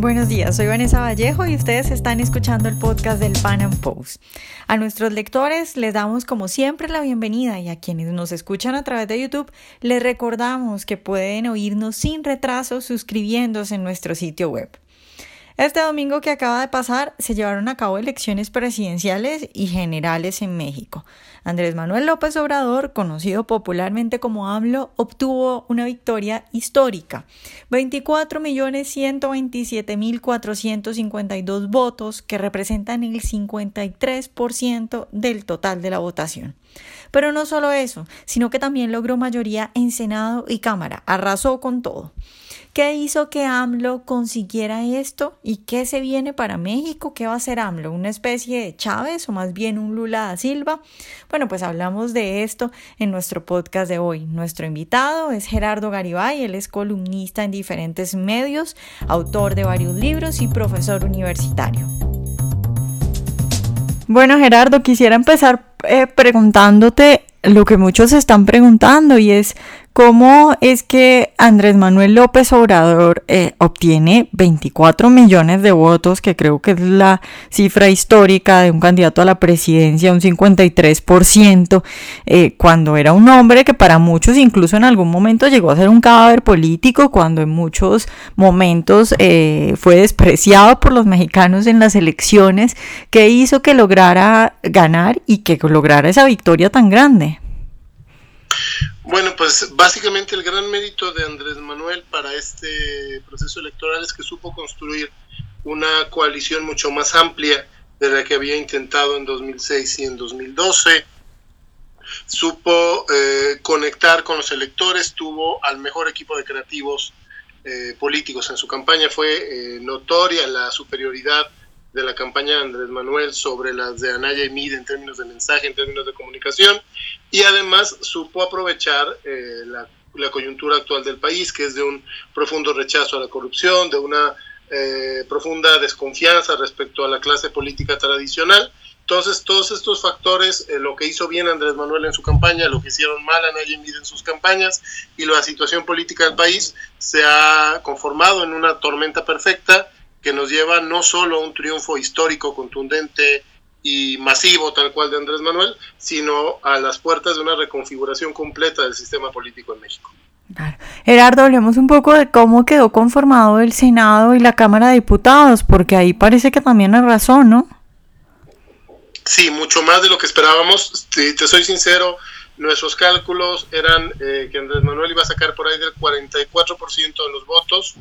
Buenos días, soy Vanessa Vallejo y ustedes están escuchando el podcast del Pan Am Post. A nuestros lectores les damos como siempre la bienvenida y a quienes nos escuchan a través de YouTube les recordamos que pueden oírnos sin retraso suscribiéndose en nuestro sitio web. Este domingo que acaba de pasar se llevaron a cabo elecciones presidenciales y generales en México. Andrés Manuel López Obrador, conocido popularmente como AMLO, obtuvo una victoria histórica. 24.127.452 votos que representan el 53% del total de la votación. Pero no solo eso, sino que también logró mayoría en Senado y Cámara, arrasó con todo. ¿Qué hizo que AMLO consiguiera esto? ¿Y qué se viene para México? ¿Qué va a hacer AMLO? ¿Una especie de Chávez o más bien un Lula da Silva? Bueno, pues hablamos de esto en nuestro podcast de hoy. Nuestro invitado es Gerardo Garibay, él es columnista en diferentes medios, autor de varios libros y profesor universitario. Bueno, Gerardo, quisiera empezar eh, preguntándote lo que muchos están preguntando y es ¿Cómo es que Andrés Manuel López Obrador eh, obtiene 24 millones de votos, que creo que es la cifra histórica de un candidato a la presidencia, un 53%, eh, cuando era un hombre que para muchos incluso en algún momento llegó a ser un cadáver político, cuando en muchos momentos eh, fue despreciado por los mexicanos en las elecciones, que hizo que lograra ganar y que lograra esa victoria tan grande? Bueno, pues básicamente el gran mérito de Andrés Manuel para este proceso electoral es que supo construir una coalición mucho más amplia de la que había intentado en 2006 y en 2012. Supo eh, conectar con los electores, tuvo al mejor equipo de creativos eh, políticos en su campaña. Fue eh, notoria la superioridad de la campaña de Andrés Manuel sobre las de Anaya y Mide en términos de mensaje, en términos de comunicación, y además supo aprovechar eh, la, coyuntura actual del país, que es de un profundo rechazo a la corrupción, de una eh, profunda desconfianza respecto a la clase política tradicional. Entonces, todos estos factores, eh, lo que hizo bien Andrés Manuel en su campaña, lo que hicieron mal Anaya y Mide en sus campañas, y la situación política del país, se ha conformado en una tormenta perfecta que nos lleva no solo a un triunfo histórico, contundente y masivo, tal cual de Andrés Manuel, sino a las puertas de una reconfiguración completa del sistema político en México. Gerardo, hablemos un poco de cómo quedó conformado el Senado y la Cámara de Diputados, porque ahí parece que también hay razón, ¿no? Sí, mucho más de lo que esperábamos. te soy sincero, nuestros cálculos eran eh, que Andrés Manuel iba a sacar por ahí del 44% de los votos,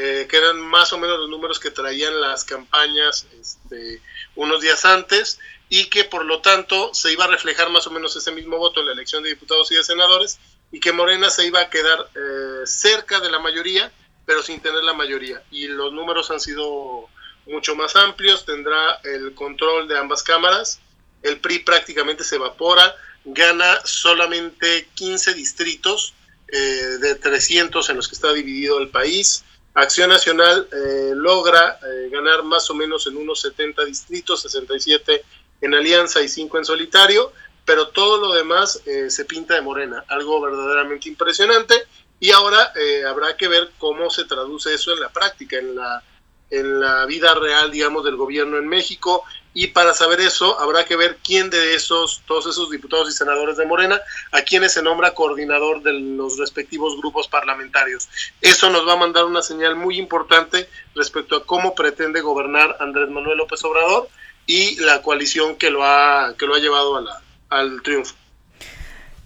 eh, que eran más o menos los números que traían las campañas este, unos días antes y que por lo tanto se iba a reflejar más o menos ese mismo voto en la elección de diputados y de senadores y que Morena se iba a quedar eh, cerca de la mayoría, pero sin tener la mayoría. Y los números han sido mucho más amplios, tendrá el control de ambas cámaras, el PRI prácticamente se evapora, gana solamente 15 distritos eh, de 300 en los que está dividido el país, Acción Nacional eh, logra eh, ganar más o menos en unos 70 distritos, 67 en alianza y 5 en solitario, pero todo lo demás eh, se pinta de morena, algo verdaderamente impresionante. Y ahora habrá que ver cómo se traduce eso en la práctica, en la, en la vida real, digamos, del gobierno en México y para saber eso habrá que ver quién de esos, todos esos diputados y senadores de Morena, a quienes se nombra coordinador de los respectivos grupos parlamentarios. Eso nos va a mandar una señal muy importante respecto a cómo pretende gobernar Andrés Manuel López Obrador y la coalición que lo ha, que lo ha llevado a al triunfo.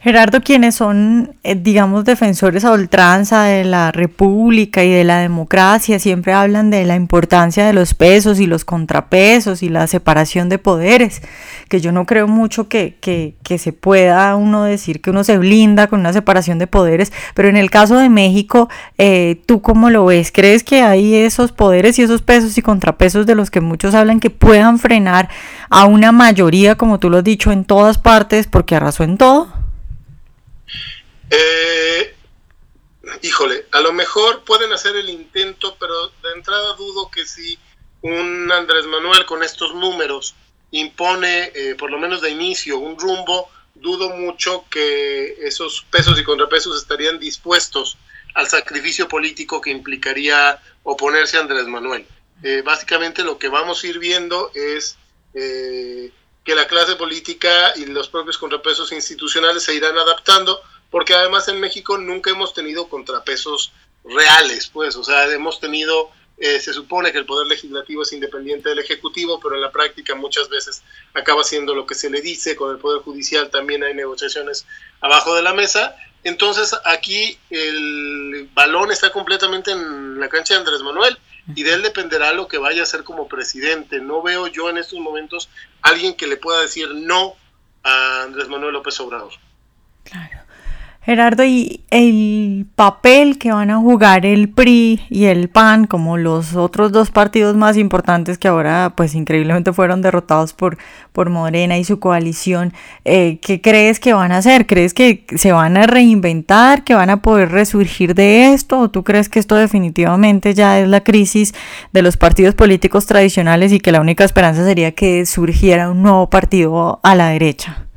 Gerardo, quienes son, eh, digamos, defensores a ultranza de la república y de la democracia, siempre hablan de la importancia de los pesos y los contrapesos y la separación de poderes, que yo no creo mucho que, que, se pueda uno decir que uno se blinda con una separación de poderes, pero en el caso de México, eh, ¿tú cómo lo ves? ¿Crees que hay esos poderes y esos pesos y contrapesos de los que muchos hablan que puedan frenar a una mayoría, como tú lo has dicho, en todas partes, porque arrasó en todo? Eh, híjole, a lo mejor pueden hacer el intento, pero de entrada dudo que si un Andrés Manuel con estos números impone, eh, por lo menos de inicio, un rumbo, dudo mucho que esos pesos y contrapesos estarían dispuestos al sacrificio político que implicaría oponerse a Andrés Manuel. eh, básicamente lo que vamos a ir viendo es eh, que la clase política y los propios contrapesos institucionales se irán adaptando, porque además en México nunca hemos tenido contrapesos reales, pues, o sea, hemos tenido, eh, se supone que el poder legislativo es independiente del ejecutivo, pero en la práctica muchas veces acaba siendo lo que se le dice, con el poder judicial también hay negociaciones abajo de la mesa, entonces aquí el balón está completamente en la cancha de Andrés Manuel y de él dependerá lo que vaya a hacer como presidente. No veo yo en estos momentos alguien que le pueda decir no a Andrés Manuel López Obrador. Claro. Gerardo, y el papel que van a jugar el PRI y el PAN como los otros dos partidos más importantes que ahora pues increíblemente fueron derrotados por, por Morena y su coalición, eh, ¿qué crees que van a hacer? ¿Crees que se van a reinventar, que van a poder resurgir de esto? ¿O tú crees que esto definitivamente ya es la crisis de los partidos políticos tradicionales y que la única esperanza sería que surgiera un nuevo partido a la derecha?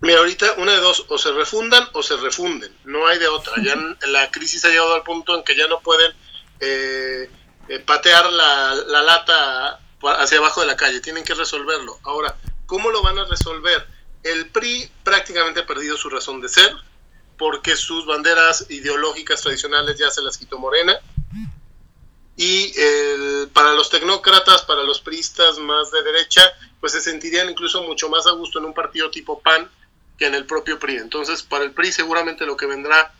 Mira, ahorita una de dos, o se refundan o se refunden, no hay de otra. Ya la crisis ha llegado al punto en que ya no pueden eh, eh, patear la, la, lata hacia abajo de la calle, tienen que resolverlo. Ahora, ¿cómo lo van a resolver? El PRI prácticamente ha perdido su razón de ser, porque sus banderas ideológicas tradicionales ya se las quitó Morena. Y para los tecnócratas, para los priistas más de derecha, pues se sentirían incluso mucho más a gusto en un partido tipo PAN, que en el propio PRI. Entonces, para el PRI seguramente lo que vendrá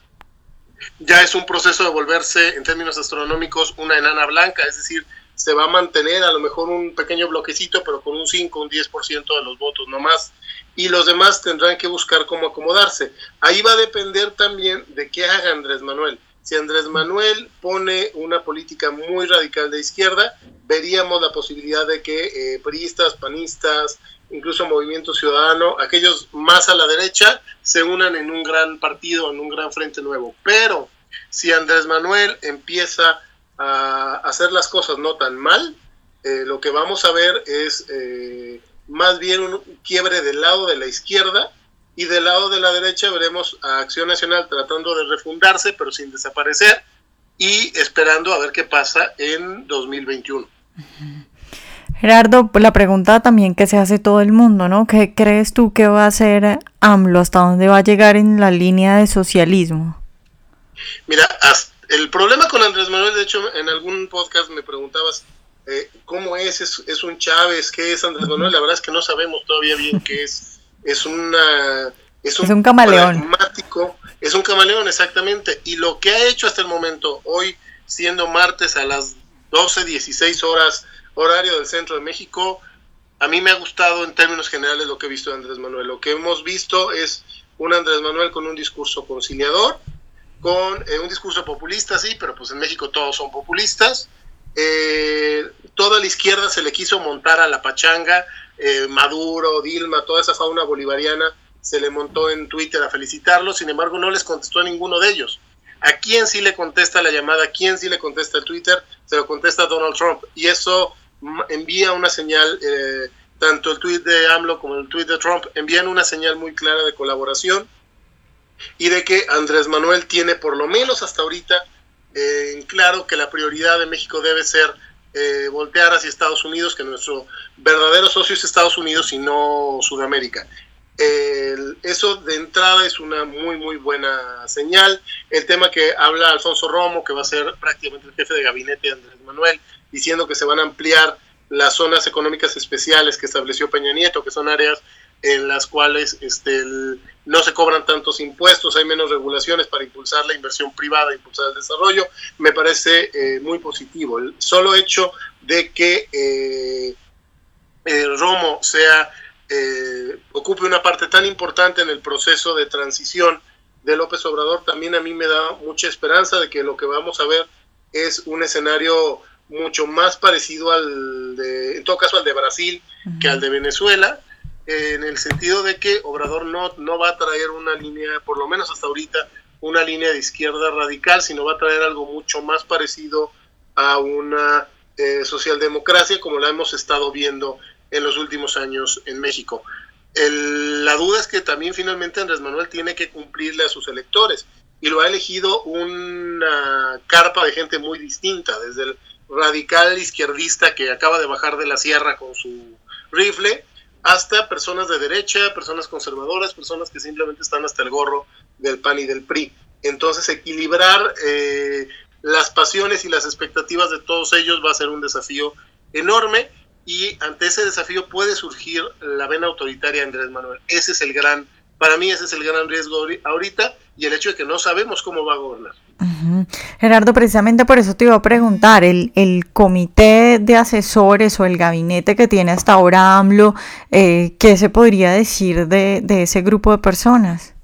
ya es un proceso de volverse, en términos astronómicos, una enana blanca, es decir, se va a mantener a lo mejor un pequeño bloquecito, pero con un 5, un 10% de los votos no más, y los demás tendrán que buscar cómo acomodarse. Ahí va a depender también de qué haga Andrés Manuel. Si Andrés Manuel pone una política muy radical de izquierda, veríamos la posibilidad de que eh, priistas, panistas, incluso Movimiento Ciudadano, aquellos más a la derecha, se unan en un gran partido, en un gran frente nuevo. Pero si Andrés Manuel empieza a hacer las cosas no tan mal, eh, lo que vamos a ver es eh, más bien un quiebre del lado de la izquierda y del lado de la derecha veremos a Acción Nacional tratando de refundarse pero sin desaparecer y esperando a ver qué pasa en 2021. Gerardo, la pregunta también que se hace todo el mundo, ¿no? ¿Qué crees tú que va a hacer AMLO? ¿Hasta dónde va a llegar en la línea de socialismo? Mira, el problema con Andrés Manuel, de hecho, en algún podcast me preguntabas eh, cómo es? es, un Chávez, qué es Andrés Manuel, la verdad es que no sabemos todavía bien qué es, es una... Es un, camaleón. Es un camaleón, exactamente. Y lo que ha hecho hasta el momento, hoy siendo martes a las 12, 16 horas horario del centro de México, a mí me ha gustado en términos generales lo que he visto de Andrés Manuel. Lo que hemos visto es un Andrés Manuel con un discurso conciliador, con eh, un discurso populista, sí, pero pues en México todos son populistas. Eh, toda la izquierda se le quiso montar a la pachanga, eh, Maduro, Dilma, toda esa fauna bolivariana se le montó en Twitter a felicitarlo, sin embargo no les contestó a ninguno de ellos. ¿A quién sí le contesta la llamada? ¿A quién sí le contesta el Twitter? Se lo contesta Donald Trump. Y eso envía una señal, eh, tanto el tweet de AMLO como el tweet de Trump envían una señal muy clara de colaboración y de que Andrés Manuel tiene por lo menos hasta ahorita eh, claro que la prioridad de México debe ser eh, voltear hacia Estados Unidos, que nuestro verdadero socio es Estados Unidos y no Sudamérica. eso de entrada es una muy, muy buena señal. El tema que habla Alfonso Romo, que va a ser prácticamente el jefe de gabinete de Andrés Manuel, diciendo que se van a ampliar las zonas económicas especiales que estableció Peña Nieto, que son áreas en las cuales este, no se cobran tantos impuestos, hay menos regulaciones para impulsar la inversión privada, impulsar el desarrollo, me parece eh, muy positivo. El solo hecho de que eh, Romo sea eh, ocupe una parte tan importante en el proceso de transición de López Obrador también a mí me da mucha esperanza de que lo que vamos a ver es un escenario mucho más parecido al de, en todo caso al de Brasil que al de Venezuela, en el sentido de que Obrador no, no va a traer una línea, por lo menos hasta ahorita, una línea de izquierda radical, sino va a traer algo mucho más parecido a una eh, socialdemocracia como la hemos estado viendo en los últimos años en México. la duda es que también finalmente Andrés Manuel tiene que cumplirle a sus electores y lo ha elegido una carpa de gente muy distinta, desde el radical izquierdista que acaba de bajar de la sierra con su rifle, hasta personas de derecha, personas conservadoras, personas que simplemente están hasta el gorro del PAN y del PRI. Entonces, equilibrar eh, las pasiones y las expectativas de todos ellos va a ser un desafío enorme y ante ese desafío puede surgir la vena autoritaria de Andrés Manuel. Ese es el gran, para mí ese es el gran riesgo ahorita y el hecho de que no sabemos cómo va a gobernar. Gerardo, precisamente por eso te iba a preguntar, el, el, comité de asesores o el gabinete que tiene hasta ahora AMLO, eh, ¿qué se podría decir de, de, ese grupo de personas?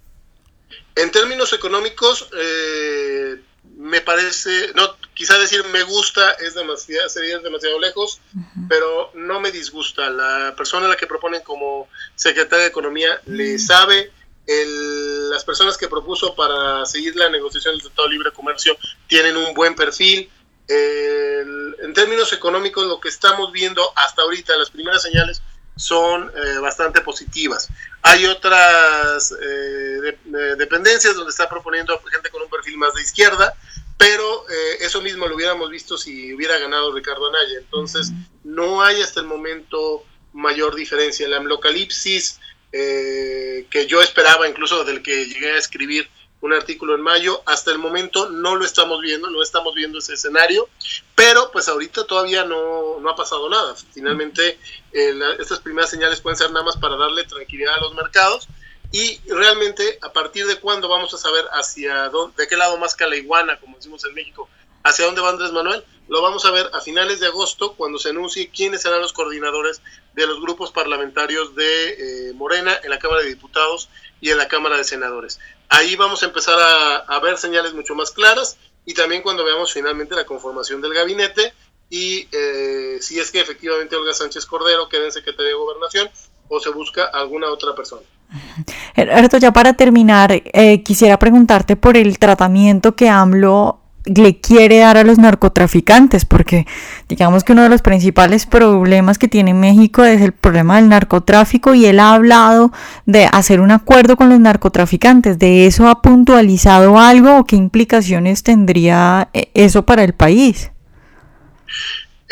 En términos económicos, eh, me parece, no, quizá decir me gusta es demasiado, sería demasiado lejos, pero no me disgusta. La persona a la que proponen como secretaria de Economía le sabe, el, las personas que propuso para seguir la negociación del Tratado de Libre Comercio tienen un buen perfil. El, en términos económicos, lo que estamos viendo hasta ahorita, las primeras señales son eh, bastante positivas. Hay otras eh, dependencias donde está proponiendo gente con un perfil más de izquierda, pero eh, eso mismo lo hubiéramos visto si hubiera ganado Ricardo Anaya. Entonces, no hay hasta el momento mayor diferencia. La amlocalipsis eh, que yo esperaba, incluso del que llegué a escribir un artículo en mayo, hasta el momento no lo estamos viendo, no estamos viendo ese escenario, pero pues ahorita todavía no, no ha pasado nada. Finalmente, eh, estas primeras señales pueden ser nada más para darle tranquilidad a los mercados y realmente, ¿a partir de cuándo vamos a saber hacia dónde, de qué lado más calaiguana, como decimos en México, hacia dónde va Andrés Manuel? Lo vamos a ver a finales de agosto, cuando se anuncie quiénes serán los coordinadores de los grupos parlamentarios de eh, Morena en la Cámara de Diputados y en la Cámara de Senadores. Ahí vamos a empezar a, ver señales mucho más claras y también cuando veamos finalmente la conformación del gabinete y eh, si es que efectivamente Olga Sánchez Cordero queda en Secretaría de Gobernación o se busca alguna otra persona. Gerardo, ya para terminar, eh, quisiera preguntarte por el tratamiento que AMLO le quiere dar a los narcotraficantes, porque digamos que uno de los principales problemas que tiene México es el problema del narcotráfico y él ha hablado de hacer un acuerdo con los narcotraficantes. ¿De eso ha puntualizado algo o qué implicaciones tendría eh, eso para el país?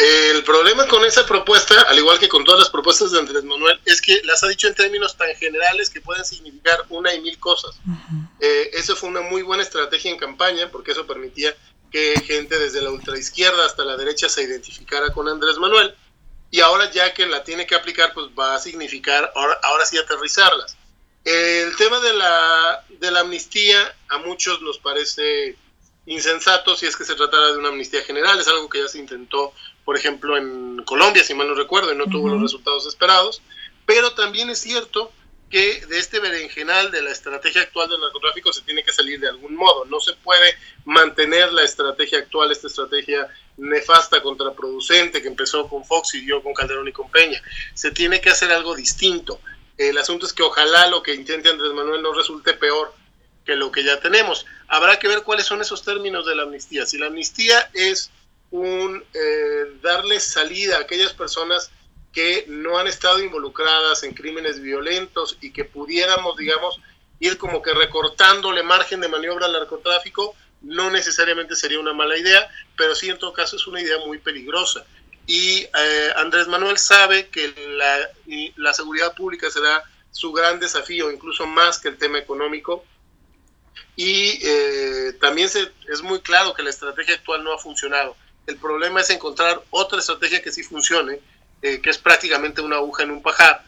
El problema con esa propuesta, al igual que con todas las propuestas de Andrés Manuel, es que las ha dicho en términos tan generales que pueden significar una y mil cosas. Eh, eso fue una muy buena estrategia en campaña porque eso permitía que gente desde la ultraizquierda hasta la derecha se identificara con Andrés Manuel. Y ahora ya que la tiene que aplicar, pues va a significar ahora, ahora sí aterrizarlas. El tema de la, de la amnistía a muchos nos parece insensato si es que se tratara de una amnistía general, es algo que ya se intentó por ejemplo, en Colombia, si mal no recuerdo, y no tuvo los resultados esperados. Pero también es cierto que de este berenjenal de la estrategia actual del narcotráfico se tiene que salir de algún modo. No se puede mantener la estrategia actual, esta estrategia nefasta, contraproducente, que empezó con Fox y dio con Calderón y con Peña. Se tiene que hacer algo distinto. El asunto es que ojalá lo que intente Andrés Manuel no resulte peor que lo que ya tenemos. Habrá que ver cuáles son esos términos de la amnistía. Si la amnistía es un eh, darle salida a aquellas personas que no han estado involucradas en crímenes violentos y que pudiéramos, digamos, ir como que recortándole margen de maniobra al narcotráfico, no necesariamente sería una mala idea, pero sí en todo caso es una idea muy peligrosa. Y eh, Andrés Manuel sabe que la, la, seguridad pública será su gran desafío, incluso más que el tema económico. Y eh, también se, es muy claro que la estrategia actual no ha funcionado. El problema es encontrar otra estrategia que sí funcione, eh, que es prácticamente una aguja en un pajar.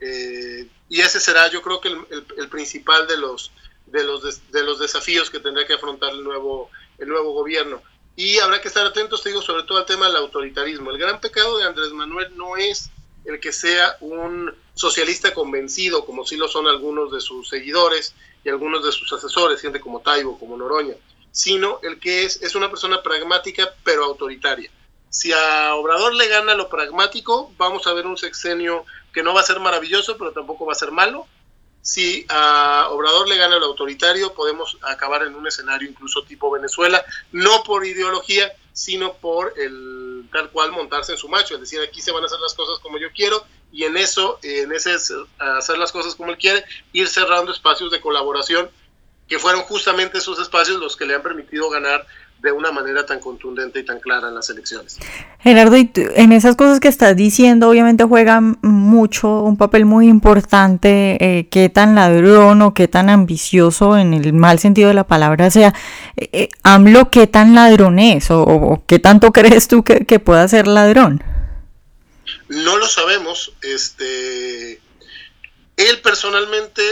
Eh, y ese será, yo creo que el, principal de los, de, los de, los desafíos que tendrá que afrontar el nuevo, el nuevo gobierno. Y habrá que estar atentos, te digo, sobre todo al tema del autoritarismo. El gran pecado de Andrés Manuel no es el que sea un socialista convencido, como sí lo son algunos de sus seguidores y algunos de sus asesores, gente como Taibo, como Noroña sino el que es, es una persona pragmática pero autoritaria. Si a Obrador le gana lo pragmático, vamos a ver un sexenio que no va a ser maravilloso, pero tampoco va a ser malo. Si a Obrador le gana lo autoritario, podemos acabar en un escenario incluso tipo Venezuela, no por ideología, sino por el tal cual montarse en su macho, es decir, aquí se van a hacer las cosas como yo quiero y en eso, en ese hacer las cosas como él quiere, ir cerrando espacios de colaboración que fueron justamente esos espacios los que le han permitido ganar de una manera tan contundente y tan clara en las elecciones. Gerardo, y en esas cosas que estás diciendo, obviamente juega mucho, un papel muy importante, eh, qué tan ladrón o qué tan ambicioso en el mal sentido de la palabra sea. Eh, eh AMLO, qué tan ladrón es o, qué tanto crees tú que, pueda ser ladrón. No lo sabemos. Este, él personalmente,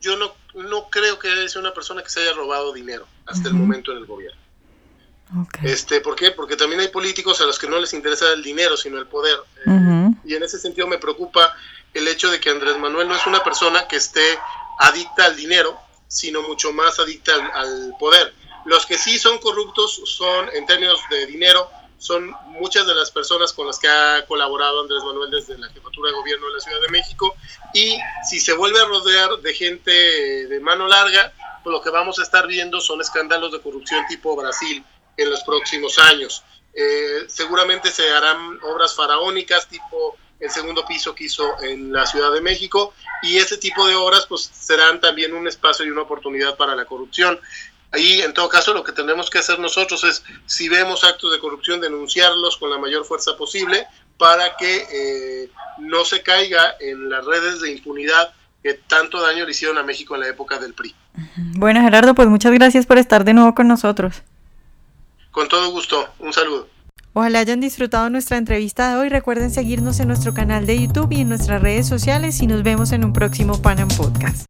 yo no, no creo que sea una persona que se haya robado dinero hasta el momento en el gobierno. Este, ¿Por qué? Porque también hay políticos a los que no les interesa el dinero, sino el poder. Eh, y en ese sentido me preocupa el hecho de que Andrés Manuel no es una persona que esté adicta al dinero, sino mucho más adicta al, poder. Los que sí son corruptos son, en términos de dinero, son muchas de las personas con las que ha colaborado Andrés Manuel desde la jefatura de gobierno de la Ciudad de México. Y si se vuelve a rodear de gente de mano larga, pues lo que vamos a estar viendo son escándalos de corrupción tipo Brasil en los próximos años. Eh, seguramente se harán obras faraónicas tipo el segundo piso que hizo en la Ciudad de México y ese tipo de obras pues serán también un espacio y una oportunidad para la corrupción. Ahí en todo caso lo que tenemos que hacer nosotros es si vemos actos de corrupción denunciarlos con la mayor fuerza posible para que eh, no se caiga en las redes de impunidad que tanto daño le hicieron a México en la época del PRI. Bueno Gerardo, pues muchas gracias por estar de nuevo con nosotros. Con todo gusto, un saludo. Ojalá hayan disfrutado nuestra entrevista de hoy. Recuerden seguirnos en nuestro canal de YouTube y en nuestras redes sociales y nos vemos en un próximo Panam Podcast.